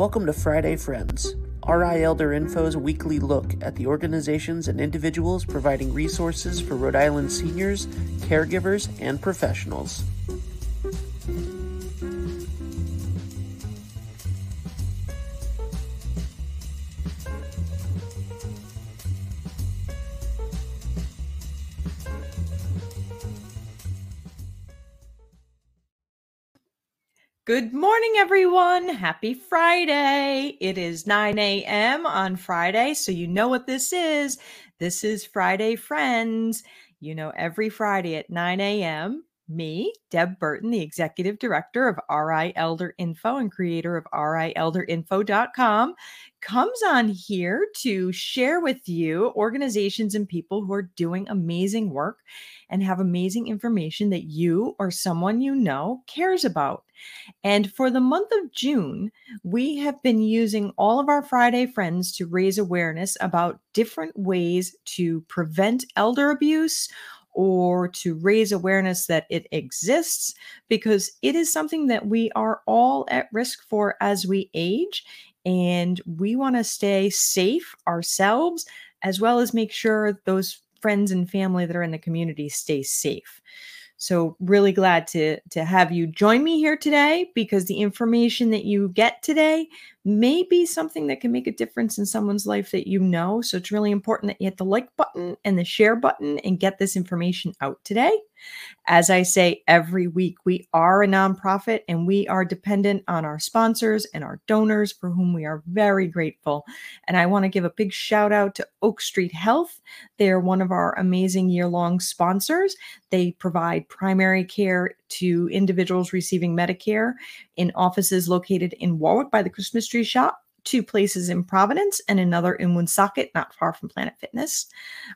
Welcome to Friday Friends, RI Elder Info's weekly look at the organizations and individuals providing resources for Rhode Island seniors, caregivers, and professionals. Good morning, everyone. Happy Friday. It is 9 a.m. on Friday, so you know what this is. This is Friday Friends. You know, every Friday at 9 a.m., me, Deb Burton, the executive director of RI Elder Info and creator of RIElderInfo.com, comes on here to share with you organizations and people who are doing amazing work and have amazing information that you or someone you know cares about. And for the month of June, we have been using all of our Friday friends to raise awareness about different ways to prevent elder abuse or to raise awareness that it exists because it is something that we are all at risk for as we age. And we want to stay safe ourselves as well as make sure those friends and family that are in the community stay safe. So really glad to to have you join me here today because the information that you get today may be something that can make a difference in someone's life that you know. So it's really important that you hit the like button and the share button and get this information out today. As I say every week, we are a nonprofit and we are dependent on our sponsors and our donors for whom we are very grateful. And I want to give a big shout out to Oak Street Health. They are one of our amazing year long sponsors. They provide primary care to individuals receiving Medicare in offices located in Warwick by the Christmas tree shop two places in Providence and another in Woonsocket, not far from Planet Fitness.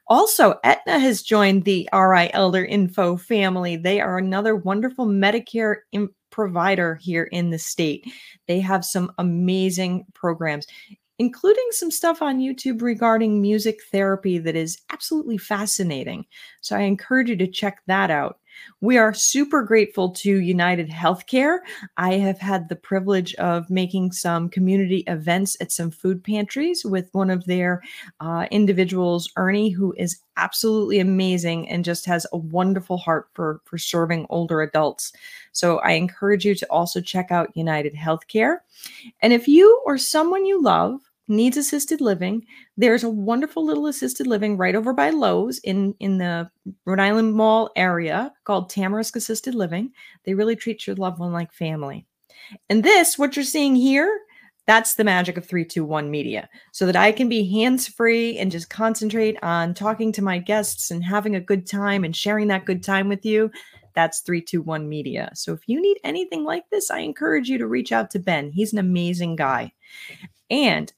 Also, Aetna has joined the RI Elder Info family. They are another wonderful Medicare in- provider here in the state. They have some amazing programs. Including some stuff on YouTube regarding music therapy that is absolutely fascinating. So I encourage you to check that out. We are super grateful to United Healthcare. I have had the privilege of making some community events at some food pantries with one of their uh, individuals, Ernie, who is absolutely amazing and just has a wonderful heart for, for serving older adults. So I encourage you to also check out United Healthcare. And if you or someone you love needs assisted living, there's a wonderful little assisted living right over by Lowe's in in the Rhode Island Mall area called Tamarisk Assisted Living. They really treat your loved one like family. And this, what you're seeing here, that's the magic of 321 media so that I can be hands free and just concentrate on talking to my guests and having a good time and sharing that good time with you. That's 321 media. So if you need anything like this, I encourage you to reach out to Ben. He's an amazing guy. And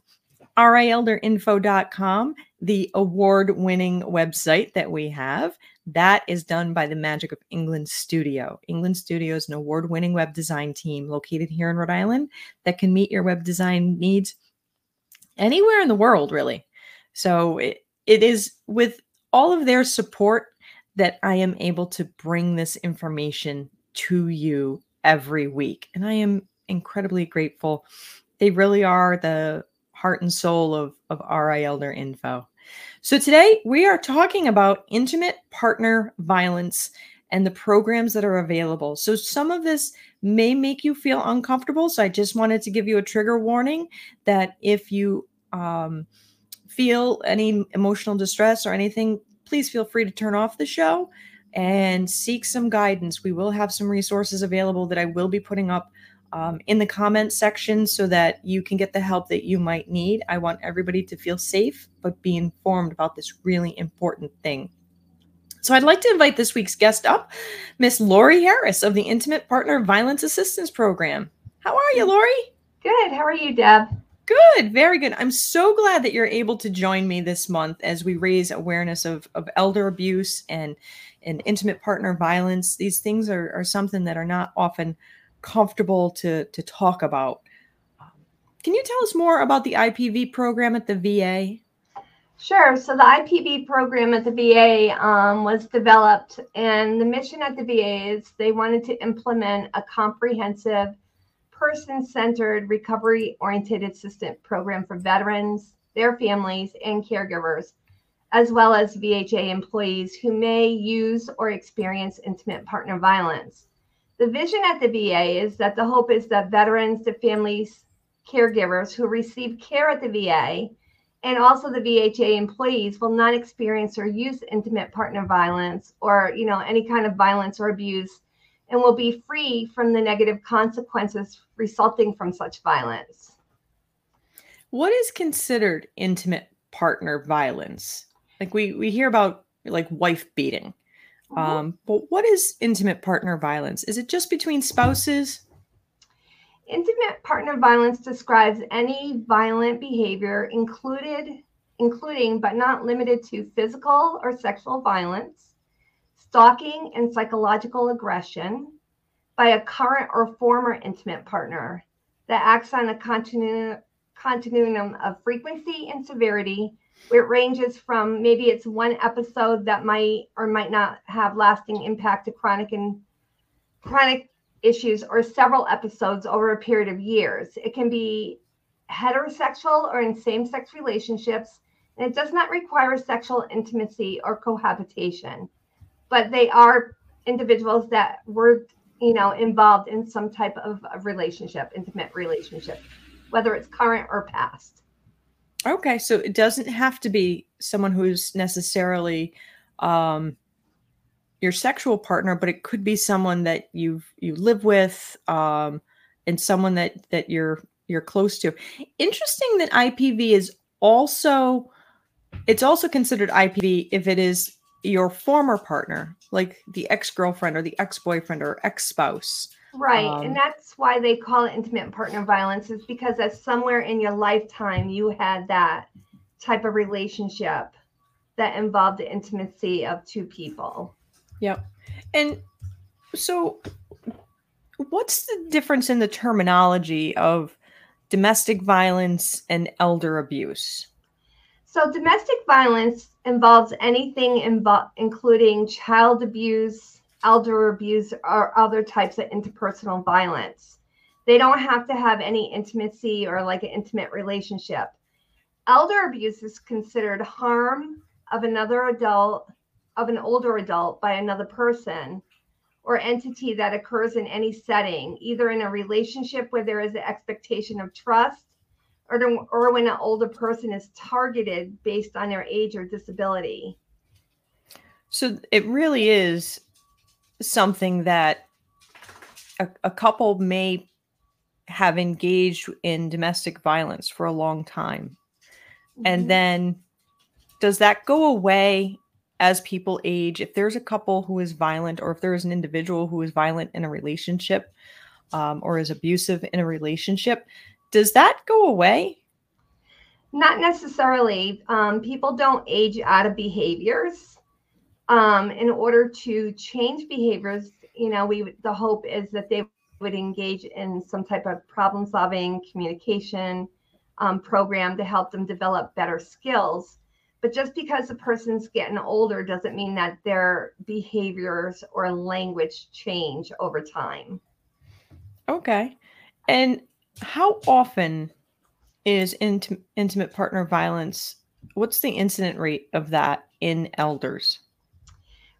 rielderinfo.com, the award winning website that we have. That is done by the Magic of England Studio. England Studio is an award winning web design team located here in Rhode Island that can meet your web design needs anywhere in the world, really. So it, it is with all of their support that I am able to bring this information to you every week. And I am incredibly grateful. They really are the heart and soul of, of RI Elder Info. So today we are talking about intimate partner violence and the programs that are available. So some of this may make you feel uncomfortable. So I just wanted to give you a trigger warning that if you um, feel any emotional distress or anything, please feel free to turn off the show and seek some guidance. We will have some resources available that I will be putting up um, in the comments section so that you can get the help that you might need. I want everybody to feel safe, but be informed about this really important thing. So I'd like to invite this week's guest up, Miss Laurie Harris of the Intimate Partner Violence Assistance Program. How are you, Laurie? Good. How are you, Deb? Good, very good. I'm so glad that you're able to join me this month as we raise awareness of, of elder abuse and, and intimate partner violence. These things are, are something that are not often comfortable to to talk about. Um, can you tell us more about the IPV program at the VA? Sure. So the IPV program at the VA um, was developed, and the mission at the VA is they wanted to implement a comprehensive person centered, recovery oriented assistant program for veterans, their families, and caregivers, as well as VHA employees who may use or experience intimate partner violence. The vision at the VA is that the hope is that veterans, the families, caregivers who receive care at the VA, and also the VHA employees will not experience or use intimate partner violence or you know any kind of violence or abuse and will be free from the negative consequences resulting from such violence. What is considered intimate partner violence? Like we we hear about like wife beating. Mm-hmm. Um, but what is intimate partner violence? Is it just between spouses? Intimate partner violence describes any violent behavior included including but not limited to physical or sexual violence, stalking and psychological aggression by a current or former intimate partner that acts on a continu- continuum of frequency and severity. It ranges from maybe it's one episode that might or might not have lasting impact to chronic and chronic issues or several episodes over a period of years. It can be heterosexual or in same sex relationships, and it does not require sexual intimacy or cohabitation but they are individuals that were you know involved in some type of, of relationship intimate relationship whether it's current or past okay so it doesn't have to be someone who's necessarily um your sexual partner but it could be someone that you you live with um and someone that that you're you're close to interesting that ipv is also it's also considered ipv if it is your former partner, like the ex girlfriend or the ex boyfriend or ex spouse. Right. Um, and that's why they call it intimate partner violence, is because as somewhere in your lifetime you had that type of relationship that involved the intimacy of two people. Yep. And so, what's the difference in the terminology of domestic violence and elder abuse? So, domestic violence involves anything invo- including child abuse, elder abuse, or other types of interpersonal violence. They don't have to have any intimacy or like an intimate relationship. Elder abuse is considered harm of another adult, of an older adult by another person or entity that occurs in any setting, either in a relationship where there is an expectation of trust or, to, or when an older person is targeted based on their age or disability. So it really is something that a, a couple may have engaged in domestic violence for a long time. Mm-hmm. And then does that go away as people age? If there's a couple who is violent, or if there is an individual who is violent in a relationship um, or is abusive in a relationship, does that go away? Not necessarily. Um, people don't age out of behaviors. Um, in order to change behaviors, you know, we the hope is that they would engage in some type of problem solving communication um, program to help them develop better skills. But just because a person's getting older doesn't mean that their behaviors or language change over time. Okay. And how often is int- intimate partner violence? What's the incident rate of that in elders?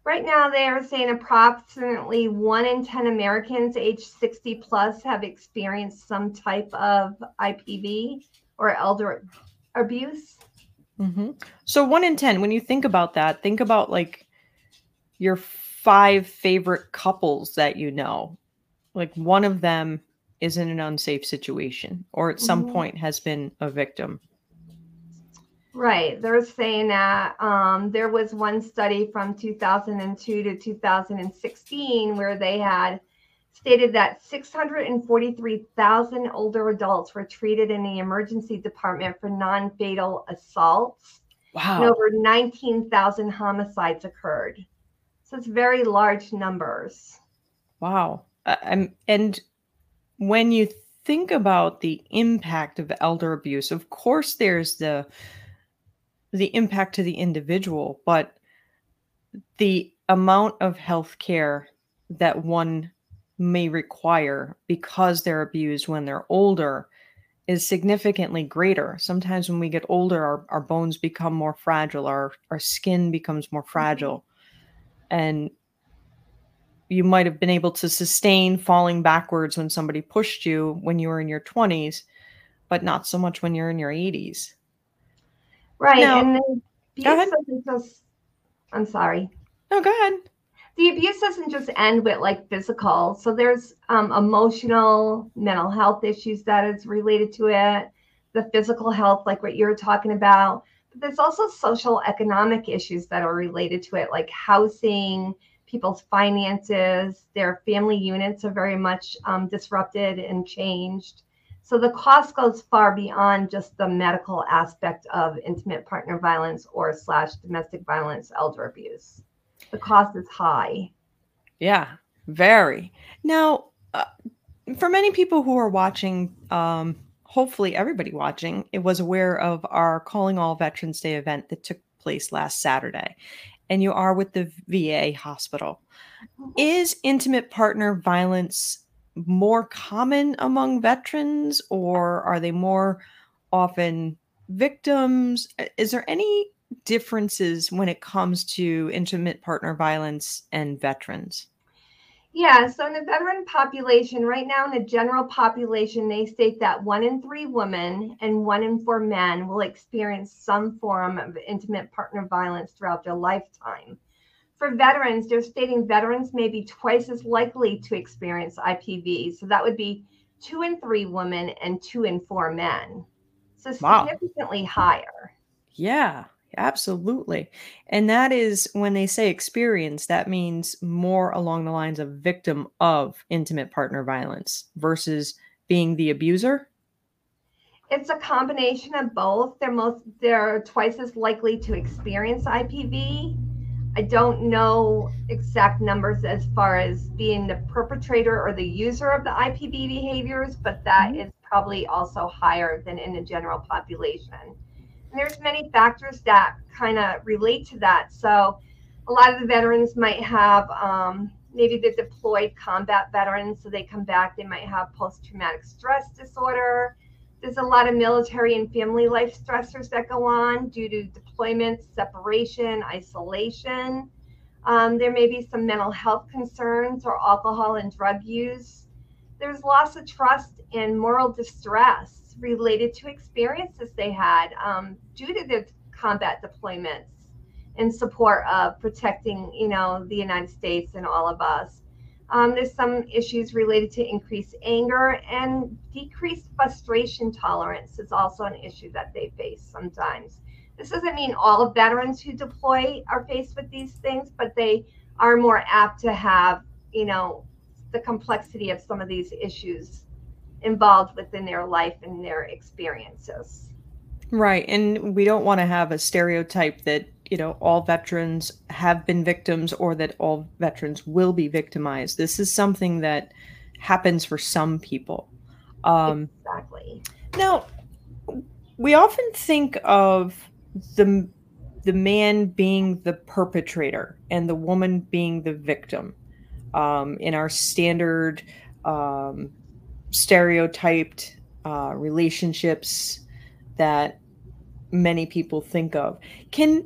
Right now, they are saying approximately one in 10 Americans age 60 plus have experienced some type of IPV or elder abuse. Mm-hmm. So, one in 10, when you think about that, think about like your five favorite couples that you know. Like one of them is in an unsafe situation or at some mm-hmm. point has been a victim. Right. They're saying that um, there was one study from 2002 to 2016 where they had stated that 643,000 older adults were treated in the emergency department for non fatal assaults. Wow. And over 19,000 homicides occurred. So it's very large numbers. Wow. Uh, and when you think about the impact of elder abuse, of course there's the the impact to the individual, but the amount of health care that one may require because they're abused when they're older is significantly greater. Sometimes when we get older, our, our bones become more fragile, our, our skin becomes more mm-hmm. fragile. And you might have been able to sustain falling backwards when somebody pushed you when you were in your 20s, but not so much when you're in your 80s. Right. Now, and then go ahead. Just, I'm sorry. No, go ahead. The abuse doesn't just end with like physical. So there's um, emotional, mental health issues that is related to it, the physical health, like what you're talking about. But there's also social economic issues that are related to it, like housing, people's finances, their family units are very much um, disrupted and changed. So the cost goes far beyond just the medical aspect of intimate partner violence or slash domestic violence, elder abuse. The cost is high. Yeah, very. Now, uh, for many people who are watching, um, hopefully everybody watching, it was aware of our Calling All Veterans Day event that took place last Saturday, and you are with the VA hospital. Mm-hmm. Is intimate partner violence more common among veterans or are they more often victims? Is there any differences when it comes to intimate partner violence and veterans? Yeah, so in the veteran population, right now in the general population, they state that one in three women and one in four men will experience some form of intimate partner violence throughout their lifetime. For veterans, they're stating veterans may be twice as likely to experience IPV. So that would be two in three women and two in four men. So significantly wow. higher. Yeah, absolutely. And that is when they say experience, that means more along the lines of victim of intimate partner violence versus being the abuser. It's a combination of both. They're most they're twice as likely to experience IPV I don't know exact numbers as far as being the perpetrator or the user of the IPV behaviors, but that mm-hmm. is probably also higher than in the general population. And there's many factors that kind of relate to that. So a lot of the veterans might have um, maybe the deployed combat veterans, so they come back, they might have post-traumatic stress disorder there's a lot of military and family life stressors that go on due to separation, isolation. Um, there may be some mental health concerns or alcohol and drug use. There's loss of trust and moral distress related to experiences they had um, due to the combat deployments in support of protecting, you know, the United States and all of us. Um, there's some issues related to increased anger and decreased frustration tolerance is also an issue that they face sometimes. This doesn't mean all veterans who deploy are faced with these things, but they are more apt to have, you know, the complexity of some of these issues involved within their life and their experiences. Right. And we don't want to have a stereotype that you know all veterans have been victims or that all veterans will be victimized this is something that happens for some people um exactly now we often think of the the man being the perpetrator and the woman being the victim um, in our standard um, stereotyped uh, relationships that many people think of. Can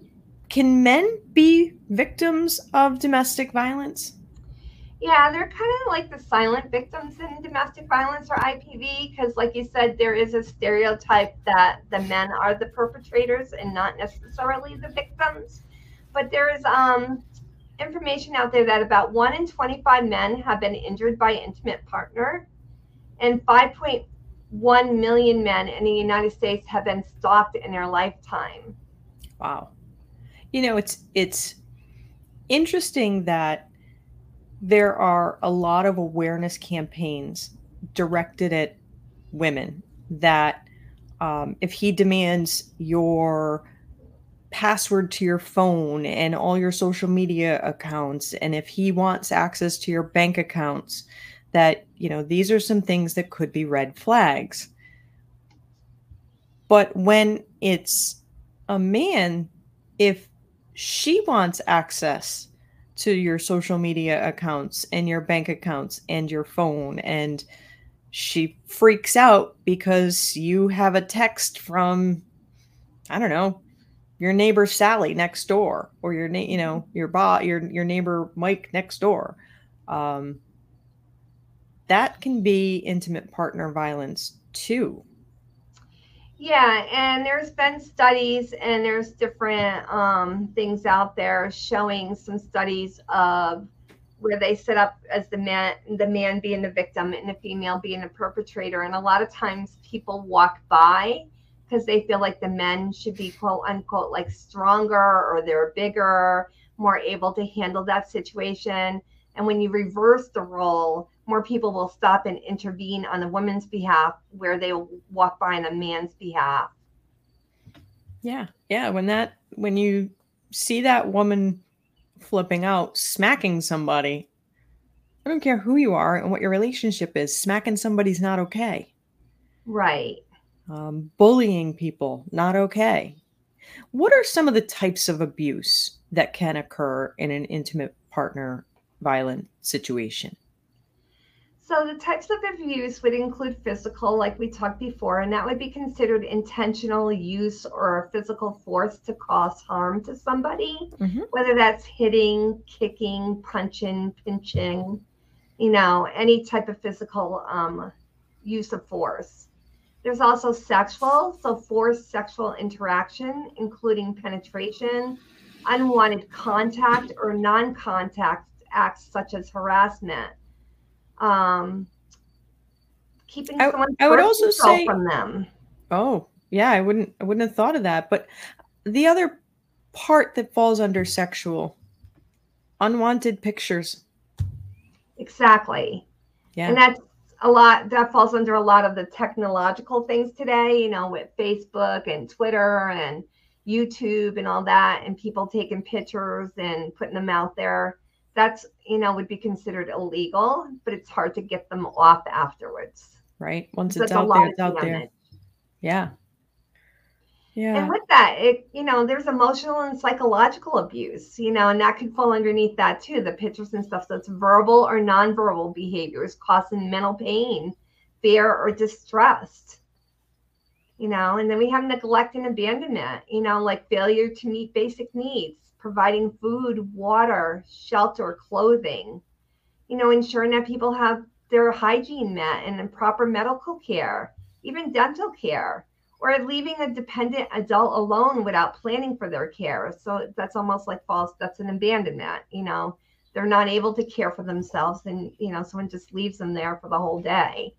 can men be victims of domestic violence? Yeah, they're kind of like the silent victims in domestic violence or IPV because, like you said, there is a stereotype that the men are the perpetrators and not necessarily the victims. But there is um, information out there that about one in 25 men have been injured by intimate partner, and 5.1 million men in the United States have been stalked in their lifetime. Wow you know it's it's interesting that there are a lot of awareness campaigns directed at women that um, if he demands your password to your phone and all your social media accounts and if he wants access to your bank accounts that you know these are some things that could be red flags. But when it's a man if she wants access to your social media accounts and your bank accounts and your phone and she freaks out because you have a text from i don't know your neighbor sally next door or your na- you know your bot your your neighbor mike next door. Um, that can be intimate partner violence too yeah, and there's been studies and there's different um, things out there showing some studies of where they set up as the man the man being the victim and the female being the perpetrator. And a lot of times people walk by because they feel like the men should be quote unquote like stronger or they're bigger more able to handle that situation. And when you reverse the role more people will stop and intervene on the woman's behalf where they will walk by on a man's behalf. Yeah. Yeah. When that, when you see that woman flipping out, smacking somebody, I don't care who you are and what your relationship is, smacking somebody's not okay. Right. Um, bullying people, not okay. What are some of the types of abuse that can occur in an intimate partner violent situation? So the types of abuse would include physical, like we talked before, and that would be considered intentional use or physical force to cause harm to somebody, mm-hmm. whether that's hitting, kicking, punching, pinching, you know, any type of physical um, use of force. There's also sexual, so forced sexual interaction, including penetration, unwanted contact or non contact acts such as harassment um, keeping I, someone I would also say from them. Oh, yeah, I wouldn't I wouldn't have thought of that. But the other part that falls under sexual unwanted pictures. Exactly. Yeah. And that's a lot that falls under a lot of the technological things today, you know, with Facebook and Twitter and YouTube and all that, and people taking pictures and putting them out there that's you know would be considered illegal but it's hard to get them off afterwards. Right once it's out there it's out there. yeah. Yeah. And with that it you know there's emotional and psychological abuse you know and that could fall underneath that too the pictures and stuff. So it's verbal or nonverbal behaviors causing mental pain fear or distrust you know and then we have neglect and abandonment you know like failure to meet basic needs providing food, water, shelter, clothing, you know, ensuring that people have their hygiene met and proper medical care, even dental care, or leaving a dependent adult alone without planning for their care. So that's almost like false, that's an abandonment, you know. They're not able to care for themselves and, you know, someone just leaves them there for the whole day.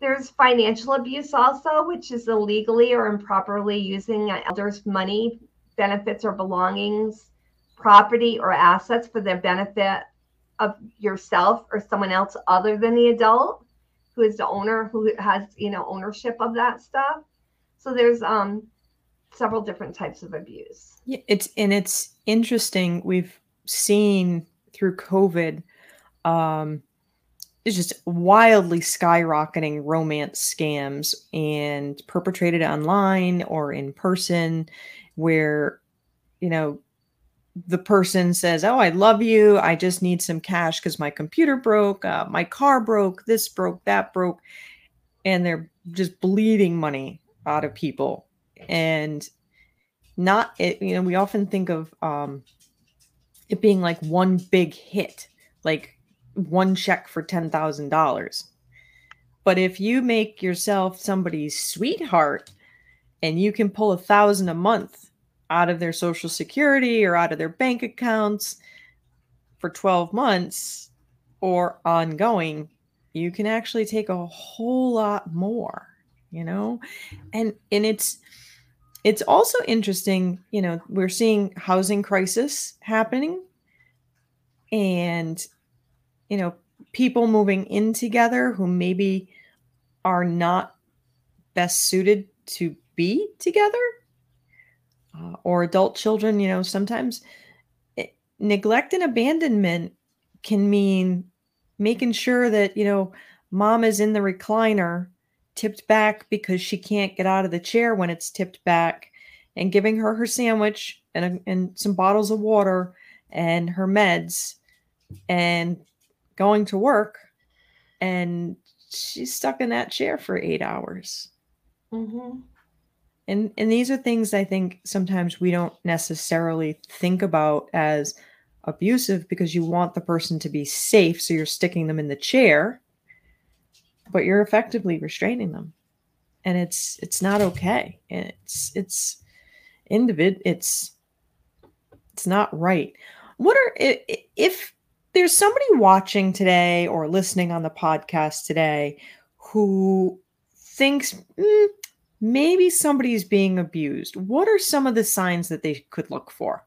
There's financial abuse also, which is illegally or improperly using an elder's money benefits or belongings, property or assets for the benefit of yourself or someone else other than the adult who is the owner who has you know ownership of that stuff. So there's um several different types of abuse. Yeah it's and it's interesting we've seen through covid um it's just wildly skyrocketing romance scams and perpetrated online or in person where you know the person says oh i love you. I just need some cash because my computer broke uh, my car broke this broke that broke and they're just bleeding money out of people. And not it you know we often think of um it being like one big hit like one check for $10,000 but if you make yourself somebody's sweetheart and you can pull a thousand a month out of their social security or out of their bank accounts for 12 months or ongoing, you can actually take a whole lot more, you know? And and it's it's also interesting, you know, we're seeing housing crisis happening and you know, people moving in together who maybe are not best suited to be together uh, or adult children, you know, sometimes it, neglect and abandonment can mean making sure that, you know, mom is in the recliner tipped back because she can't get out of the chair when it's tipped back and giving her her sandwich and, and some bottles of water and her meds and going to work and she's stuck in that chair for eight hours Mm-hmm. And and these are things i think sometimes we don't necessarily think about as abusive because you want the person to be safe so you're sticking them in the chair but you're effectively restraining them. And it's it's not okay. And it's it's individ it's it's not right. What are if there's somebody watching today or listening on the podcast today who thinks "Mm, maybe somebody's being abused what are some of the signs that they could look for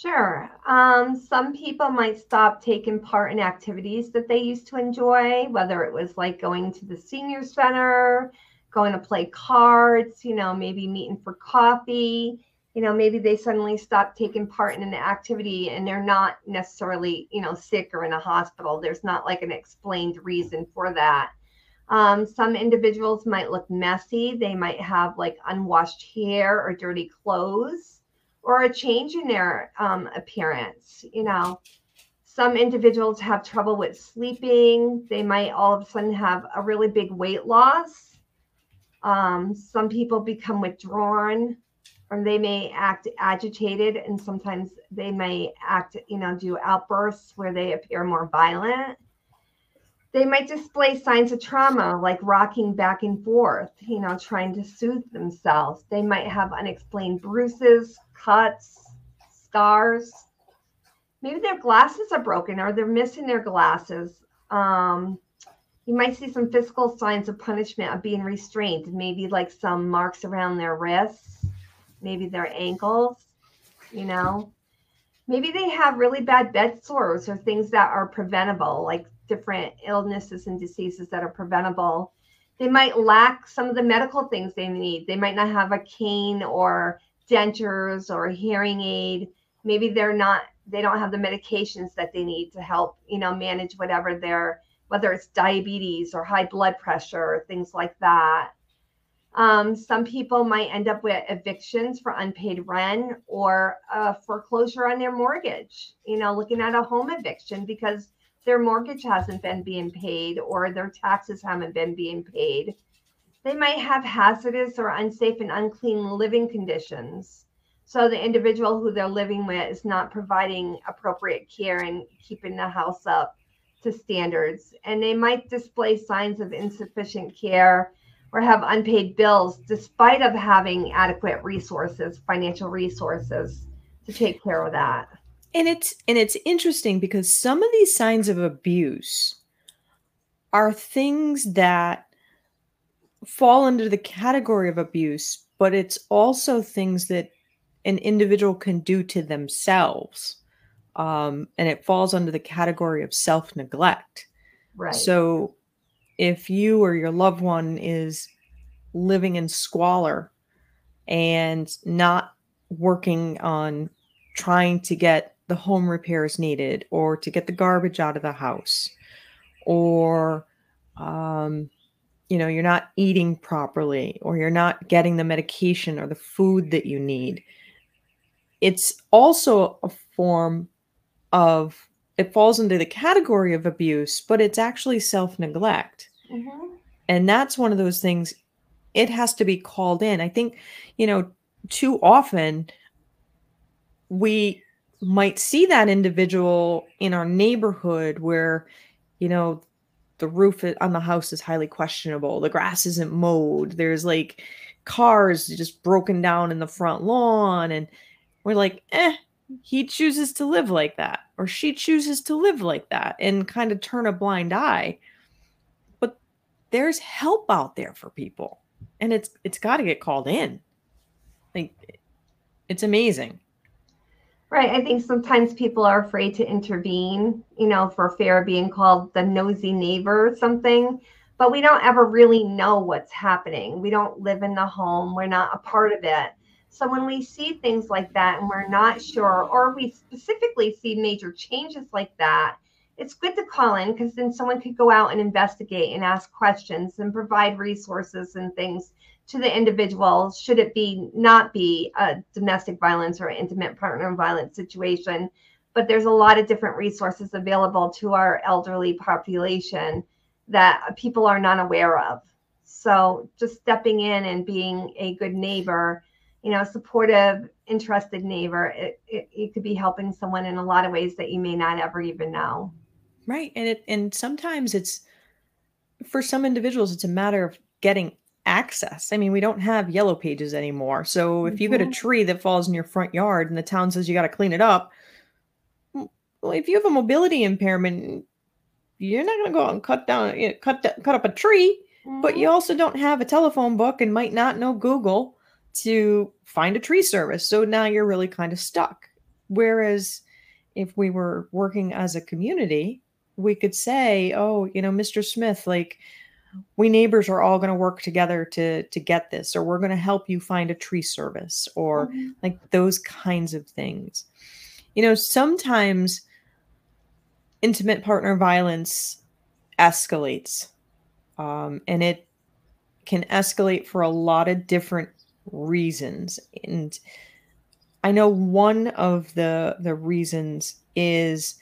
Sure. Um, some people might stop taking part in activities that they used to enjoy, whether it was like going to the senior center, going to play cards, you know, maybe meeting for coffee. You know, maybe they suddenly stop taking part in an activity and they're not necessarily, you know, sick or in a hospital. There's not like an explained reason for that. Um, some individuals might look messy. They might have like unwashed hair or dirty clothes or a change in their um, appearance. You know, some individuals have trouble with sleeping. They might all of a sudden have a really big weight loss. Um, some people become withdrawn or they may act agitated and sometimes they may act, you know, do outbursts where they appear more violent. They might display signs of trauma like rocking back and forth, you know, trying to soothe themselves. They might have unexplained bruises, cuts, scars. Maybe their glasses are broken or they're missing their glasses. Um, you might see some physical signs of punishment of being restrained, maybe like some marks around their wrists, maybe their ankles, you know. Maybe they have really bad bed sores or things that are preventable, like different illnesses and diseases that are preventable. They might lack some of the medical things they need. They might not have a cane or dentures or a hearing aid. Maybe they're not, they don't have the medications that they need to help, you know, manage whatever their, whether it's diabetes or high blood pressure or things like that. Um, some people might end up with evictions for unpaid rent or a foreclosure on their mortgage, you know, looking at a home eviction because their mortgage hasn't been being paid or their taxes haven't been being paid. They might have hazardous or unsafe and unclean living conditions. So the individual who they're living with is not providing appropriate care and keeping the house up to standards. And they might display signs of insufficient care or have unpaid bills despite of having adequate resources, financial resources to take care of that. And it's and it's interesting because some of these signs of abuse are things that fall under the category of abuse but it's also things that an individual can do to themselves um, and it falls under the category of self-neglect Right. so if you or your loved one is living in squalor and not working on trying to get the home repairs needed or to get the garbage out of the house or um, you know you're not eating properly or you're not getting the medication or the food that you need. It's also a form of it falls into the category of abuse but it's actually self-neglect. Mhm. and that's one of those things it has to be called in. I think you know too often we might see that individual in our neighborhood where you know the roof on the house is highly questionable. The grass isn't mowed. There's like cars just broken down in the front lawn and we're like eh he chooses to live like that or she chooses to live like that and kind of turn a blind eye. But there's help out there for people and it's it's got to get called in. Like it's amazing Right. I think sometimes people are afraid to intervene, you know, for fear of being called the nosy neighbor or something. But we don't ever really know what's happening. We don't live in the home, we're not a part of it. So when we see things like that and we're not sure, or we specifically see major changes like that, it's good to call in because then someone could go out and investigate and ask questions and provide resources and things to the individual should it be not be a domestic violence or intimate partner violence situation. But there's a lot of different resources available to our elderly population that people are not aware of. So just stepping in and being a good neighbor you know supportive interested neighbor it, it, it could be helping someone in a lot of ways that you may not ever even know. Right. And it and sometimes it's for some individuals it's a matter of getting access i mean we don't have yellow pages anymore so if you get a Mhm. tree that falls in your front yard and the town says you got to clean it up well if you have a mobility impairment you're not going to go out and cut down you know, cut cut up a tree but you also don't have a telephone book and might not know Google to find a tree service. So now you're really kind of stuck. Whereas if we were working as a community, we could say, oh, you know, Mr. Smith, like we neighbors are all going to work together to to get this or we're going to help you find a tree service or Mhm. like those kinds of things. You know, sometimes intimate partner violence escalates um, and it can escalate for a lot of different reasons and i know one of the the reasons is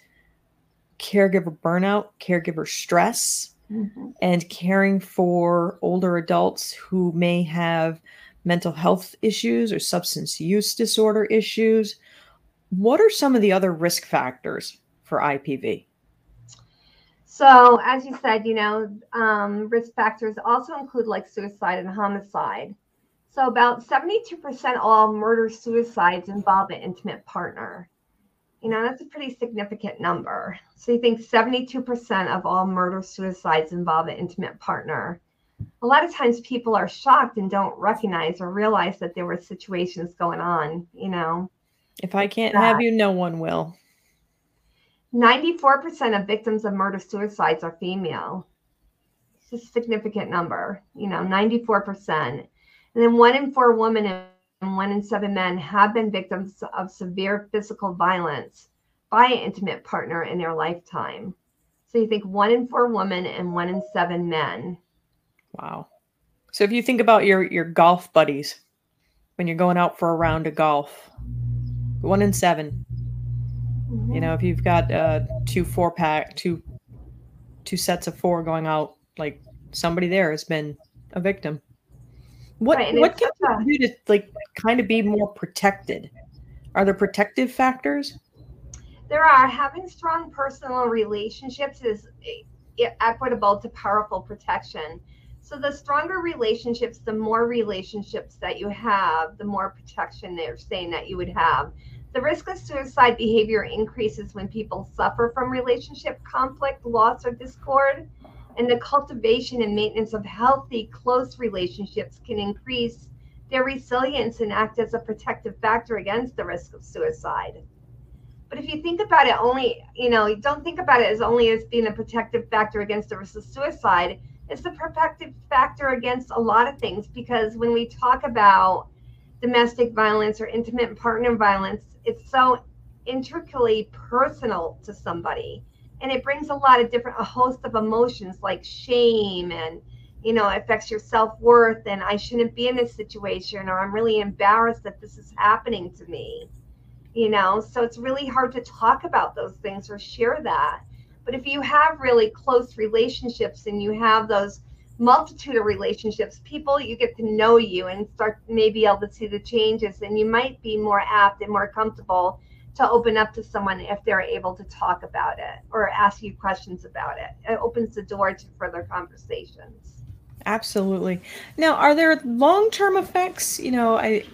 caregiver burnout caregiver stress Mhm. and caring for older adults who may have mental health issues or substance use disorder issues what are some of the other risk factors for ipv So, as you said, you know, um, risk factors also include like suicide and homicide. So, about 72% of all murder suicides involve an intimate partner. You know, that's a pretty significant number. So, you think 72% of all murder suicides involve an intimate partner. A lot of times people are shocked and don't recognize or realize that there were situations going on, you know. if i can't Yeah. have you no one will 94% of victims of murder suicides are female. It's a significant number, you know, 94%. And then one in four women one in seven men have been victims of severe physical violence by an intimate partner in their lifetime. So you think one in four women and one in seven men. Wow. So if you think about your your golf buddies when you're going out for a round of golf, one in seven. You know, if you've got uh two four pack, two two sets of four going out, like somebody there has been a victim. What Right, what can a- you do to like kind of be more protected? Are there protective factors? there are having strong personal relationships is e- equitable to powerful protection so the stronger relationships the more relationships that you have the more protection they're saying that you would have the risk of suicide behavior increases when people suffer from relationship conflict loss or discord and the cultivation and maintenance of healthy close relationships can increase their resilience and act as a protective factor against the risk of suicide but if you think about it only, you know, don't think about it as only as being a protective factor against the risk of suicide. It's a protective factor against a lot of things because when we talk about domestic violence or intimate partner violence, it's so intricately personal to somebody. And it brings a lot of different, a host of emotions like shame and, you know, affects your self worth and I shouldn't be in this situation or I'm really embarrassed that this is happening to me you know? So it's really hard to talk about those things or share that. But if you have really close relationships and you have those multitude of relationships people you get to know you and start maybe able to see the changes and you might be more apt and more comfortable to open up to someone if they're able to talk about it or ask you questions about it. It opens the door to further conversations Absolutely. Now, are there long-term effects? You know, I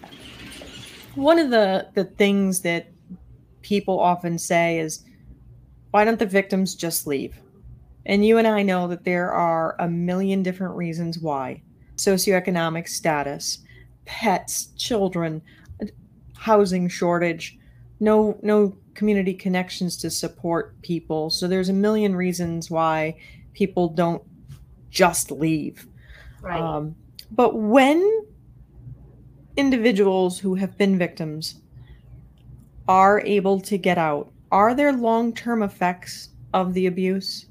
one of the the things that people often say is why don't the victims just leave? And you and I know that there are a million different reasons why. Socioeconomic status, pets, children, housing shortage, no no community connections to support people. So there's a million reasons why people don't just leave. Right Um, but when individuals who have been victims are able to get out, are there long term effects of the abuse?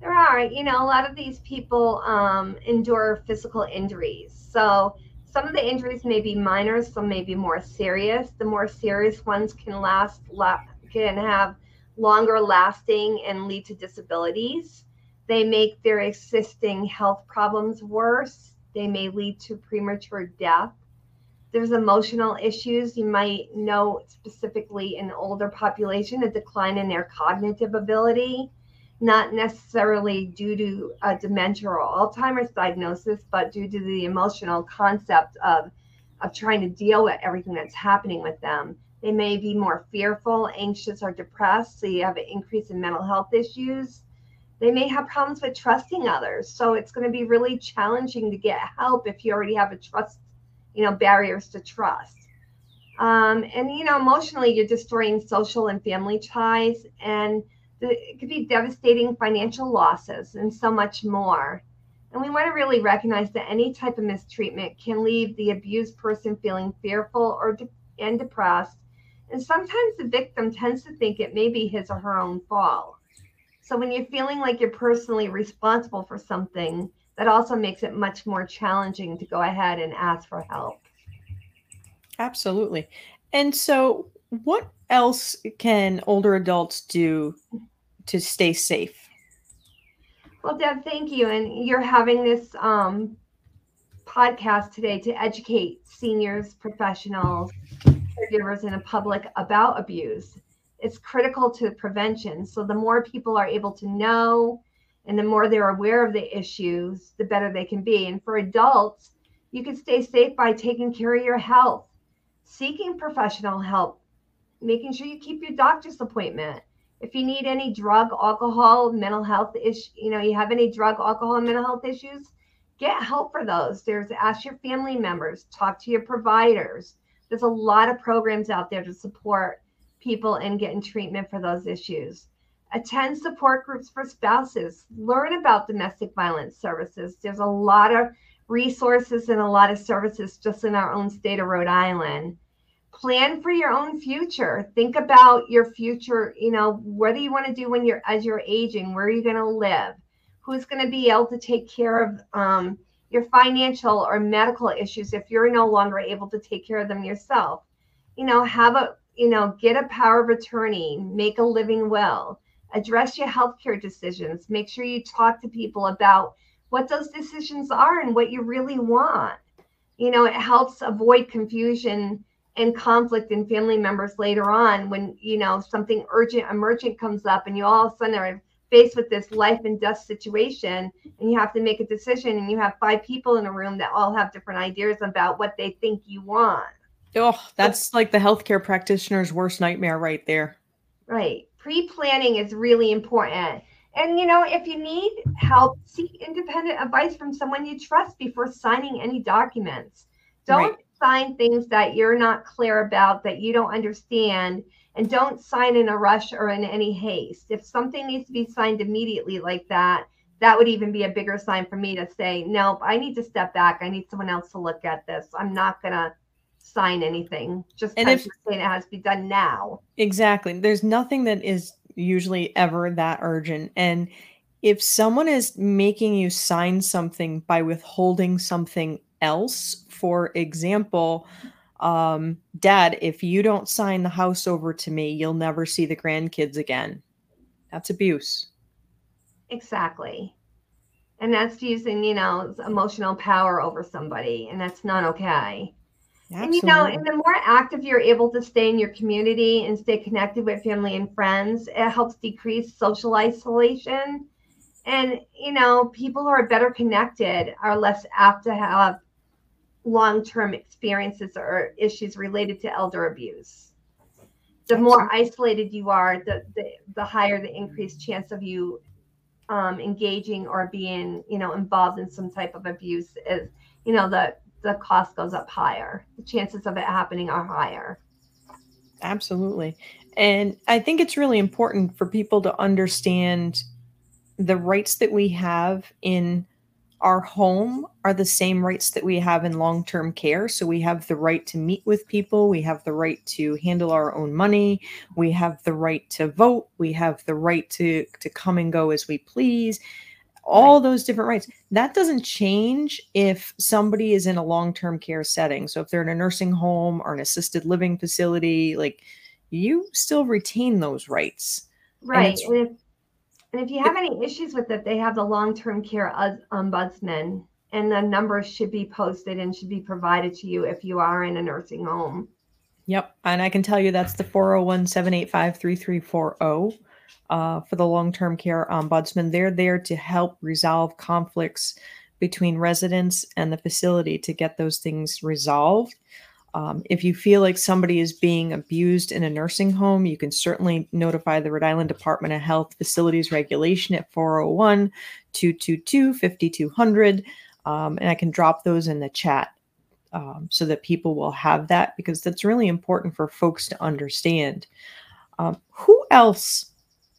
There are, you know, a lot of these people um, endure physical injuries. So some of the injuries may be minor, some may be more serious. The more serious ones can last, can have longer lasting and lead to disabilities. They make their existing health problems worse. They may lead to premature death. There's emotional issues. You might know specifically in older population a decline in their cognitive ability, not necessarily due to a dementia or Alzheimer's diagnosis, but due to the emotional concept of, of trying to deal with everything that's happening with them. They may be more fearful, anxious, or depressed. So you have an increase in mental health issues. They may have problems with trusting others. So it's going to be really challenging to get help if you already have a trust you know, barriers to trust. Um, and, you know, emotionally, you're destroying social and family ties, and it could be devastating financial losses and so much more. And we want to really recognize that any type of mistreatment can leave the abused person feeling fearful or de- and depressed. And sometimes the victim tends to think it may be his or her own fault. So when you're feeling like you're personally responsible for something, that also makes it much more challenging to go ahead and ask for help. Absolutely. And so, what else can older adults do to stay safe? Well, Deb, thank you. And you're having this um, podcast today to educate seniors, professionals, caregivers, and the public about abuse. It's critical to prevention. So, the more people are able to know, and the more they're aware of the issues, the better they can be. And for adults, you can stay safe by taking care of your health, seeking professional help, making sure you keep your doctor's appointment. If you need any drug, alcohol, mental health issue, you know, you have any drug, alcohol, and mental health issues, get help for those. There's ask your family members, talk to your providers. There's a lot of programs out there to support people in getting treatment for those issues attend support groups for spouses, learn about domestic violence services. There's a lot of resources and a lot of services just in our own state of Rhode Island. Plan for your own future. Think about your future, you know, what do you want to do when you're as you're aging? Where are you going to live? Who's going to be able to take care of um, your financial or medical issues if you're no longer able to take care of them yourself? You know, have a, you know, get a power of attorney, make a living will address your healthcare decisions. Make sure you talk to people about what those decisions are and what you really want. You know, it helps avoid confusion and conflict in family members later on when, you know, something urgent, emergent comes up and you all of a sudden are faced with this life and death situation and you have to make a decision and you have five people in a room that all have different ideas about what they think you want. Oh, that's like the healthcare practitioner's worst nightmare right there. Right. Pre-planning is really important. And you know if you need help seek independent advice from someone you trust before signing any documents. Don't right. sign things that you're not clear about that you don't understand and don't sign in a rush or in any haste. If something needs to be signed immediately like that that would even be a bigger sign for me to say nope i need to step back. I need someone else to look at this. I'm not going to sign anything. Just and if saying it has to be done now. Exactly. There's nothing that is usually ever that urgent. And if someone is making you sign something by withholding something else for example um, dad if you don't sign the house over to me you'll never see the grandkids again. That's abuse. Exactly. And that's using you know emotional power over somebody and that's not okay Absolutely. And you know, and the more active you're able to stay in your community and stay connected with family and friends, it helps decrease social isolation. And you know, people who are better connected are less apt to have long-term experiences or issues related to elder abuse. The more isolated you are, the, the the higher the increased chance of you um, engaging or being, you know, involved in some type of abuse is, you know, the the cost goes up higher. The chances of it happening are higher. Absolutely. And I think it's really important for people to understand the rights that we have in our home are the same rights that we have in long term care. So we have the right to meet with people, we have the right to handle our own money, we have the right to vote, we have the right to, to come and go as we please. All right. those different rights. That doesn't change if somebody is in a long term care setting. So if they're in a nursing home or an assisted living facility, like you still retain those rights. Right. And, and if and if you have any issues with it, they have the long-term care um, ombudsman, and the numbers should be posted and should be provided to you if you are in a nursing home. Yep. And I can tell you that's the 401 785 3340 uh, for the long term care ombudsman. They're there to help resolve conflicts between residents and the facility to get those things resolved. Um, if you feel like somebody is being abused in a nursing home, you can certainly notify the Rhode Island Department of Health Facilities Regulation at 401 222 5200. Um, and I can drop those in the chat um, so that people will have that because that's really important for folks to understand. Um, who else?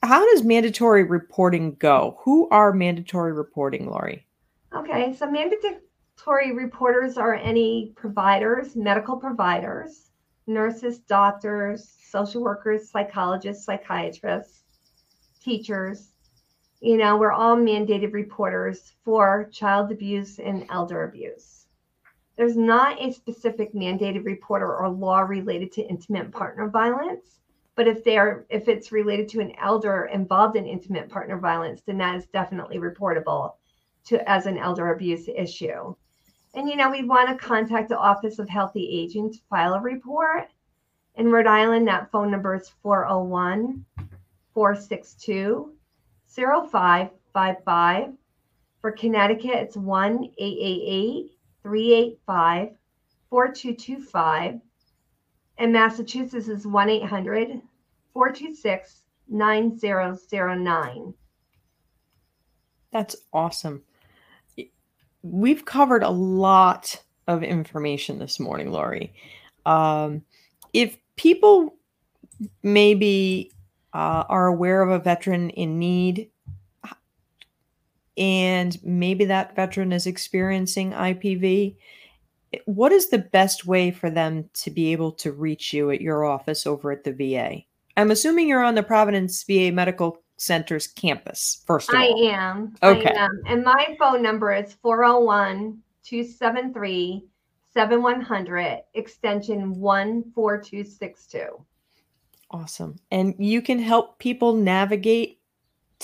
How does mandatory reporting go? Who are mandatory reporting, Laurie? Okay, so mandatory reporters are any providers, medical providers, nurses, doctors, social workers, psychologists, psychiatrists, teachers. You know, we're all mandated reporters for child abuse and elder abuse. There's not a specific mandated reporter or law related to intimate partner violence, but if they're if it's related to an elder involved in intimate partner violence, then that is definitely reportable to as an elder abuse issue. And, you know, we want to contact the Office of Healthy Aging to file a report. In Rhode Island, that phone number is 401 462 0555. For Connecticut, it's 1 888 385 4225. And Massachusetts is 1 800 426 9009. That's awesome we've covered a lot of information this morning, Laurie. Um, if people maybe uh, are aware of a veteran in need and maybe that veteran is experiencing IPV, Eh, what is the best way for them to be able to reach you at your office over at the VA? I'm assuming you're on the Providence VA Medical Center's campus, first of I all? am. Okay. I am. And my phone number is 401 273 7100, extension 14262. Awesome. And you can help people navigate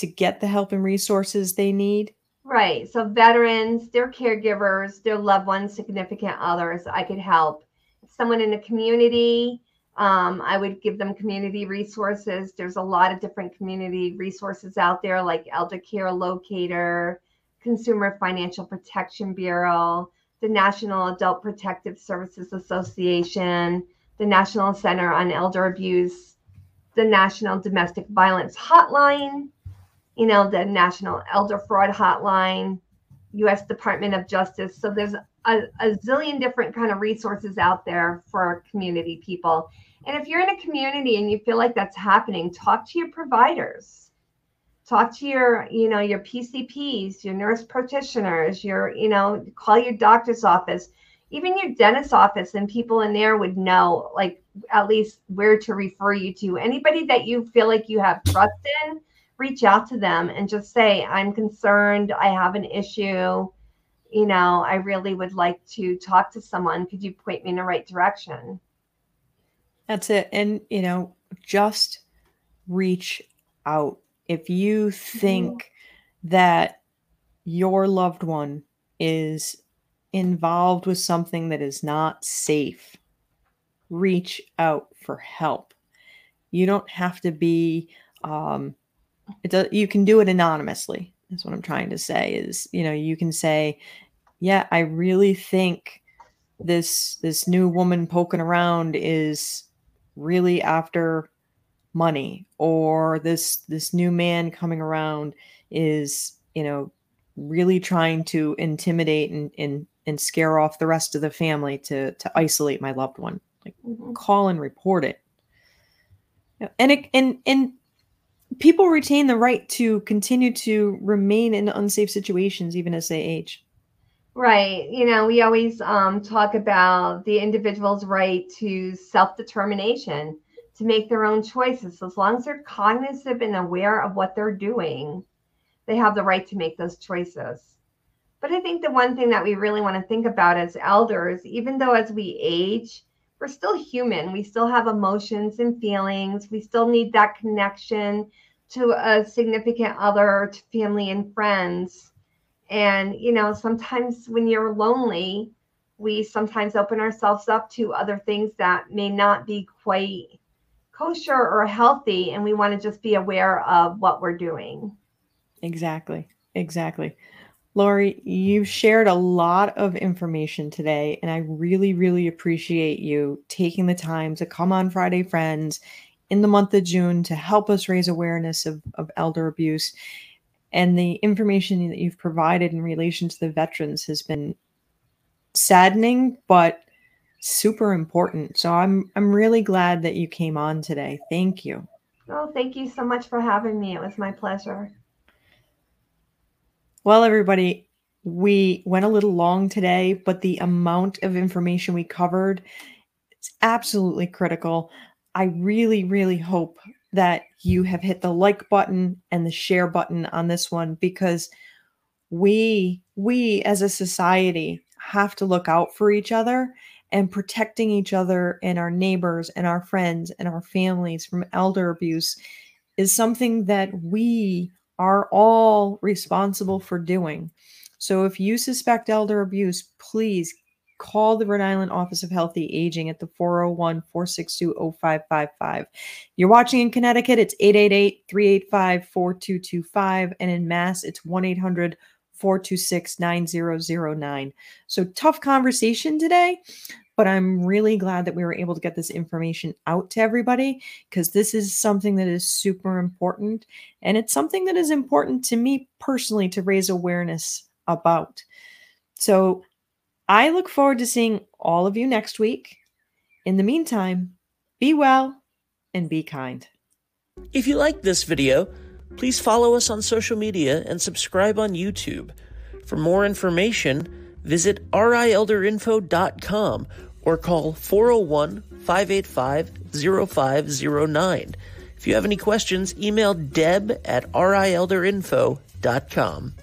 to get the help and resources they need? Right. So, veterans, their caregivers, their loved ones, significant others, I could help. Someone in the community, um, I would give them community resources. There's a lot of different community resources out there, like Elder Care Locator, Consumer Financial Protection Bureau, the National Adult Protective Services Association, the National Center on Elder Abuse, the National Domestic Violence Hotline, you know, the National Elder Fraud Hotline, U.S. Department of Justice. So there's a, a zillion different kind of resources out there for community people. And if you're in a community and you feel like that's happening, talk to your providers. Talk to your, you know, your PCPs, your nurse practitioners, your, you know, call your doctor's office, even your dentist's office, and people in there would know, like, at least where to refer you to. Anybody that you feel like you have trust in, reach out to them and just say, I'm concerned, I have an issue you know, I really would like to talk to someone. Could you point me in the right direction? That's it. And, you know, just reach out. If you mm-hmm. think that your loved one is involved with something that is not safe, reach out for help. You don't have to be, um, it does, you can do it anonymously is what I'm trying to say is, you know, you can say, yeah, I really think this this new woman poking around is really after money or this this new man coming around is, you know, really trying to intimidate and and and scare off the rest of the family to to isolate my loved one. Like mm-hmm. call and report it. And it and and people retain the right to continue to remain in unsafe situations even as they age. Right. You know, we always um, talk about the individual's right to self determination, to make their own choices. As long as they're cognizant and aware of what they're doing, they have the right to make those choices. But I think the one thing that we really want to think about as elders, even though as we age, we're still human, we still have emotions and feelings, we still need that connection to a significant other, to family and friends. And, you know, sometimes when you're lonely, we sometimes open ourselves up to other things that may not be quite kosher or healthy. And we want to just be aware of what we're doing. Exactly. Exactly. Laurie, you've shared a lot of information today, and I really, really appreciate you taking the time to come on Friday Friends in the month of June to help us raise awareness of, of elder abuse. And the information that you've provided in relation to the veterans has been saddening, but super important. So I'm I'm really glad that you came on today. Thank you. Oh, thank you so much for having me. It was my pleasure. Well, everybody, we went a little long today, but the amount of information we covered is absolutely critical. I really, really hope that you have hit the like button and the share button on this one because we we as a society have to look out for each other and protecting each other and our neighbors and our friends and our families from elder abuse is something that we are all responsible for doing. So if you suspect elder abuse, please call the Rhode Island Office of Healthy Aging at the 401 462 0555. You're watching in Connecticut, it's 888 385 4225. And in Mass, it's 1 800 426 9009. So tough conversation today, but I'm really glad that we were able to get this information out to everybody because this is something that is super important. And it's something that is important to me personally to raise awareness about. So I look forward to seeing all of you next week. In the meantime, be well and be kind. If you liked this video, please follow us on social media and subscribe on YouTube. For more information, visit rielderinfo.com or call 401 585 0509. If you have any questions, email deb at rielderinfo.com.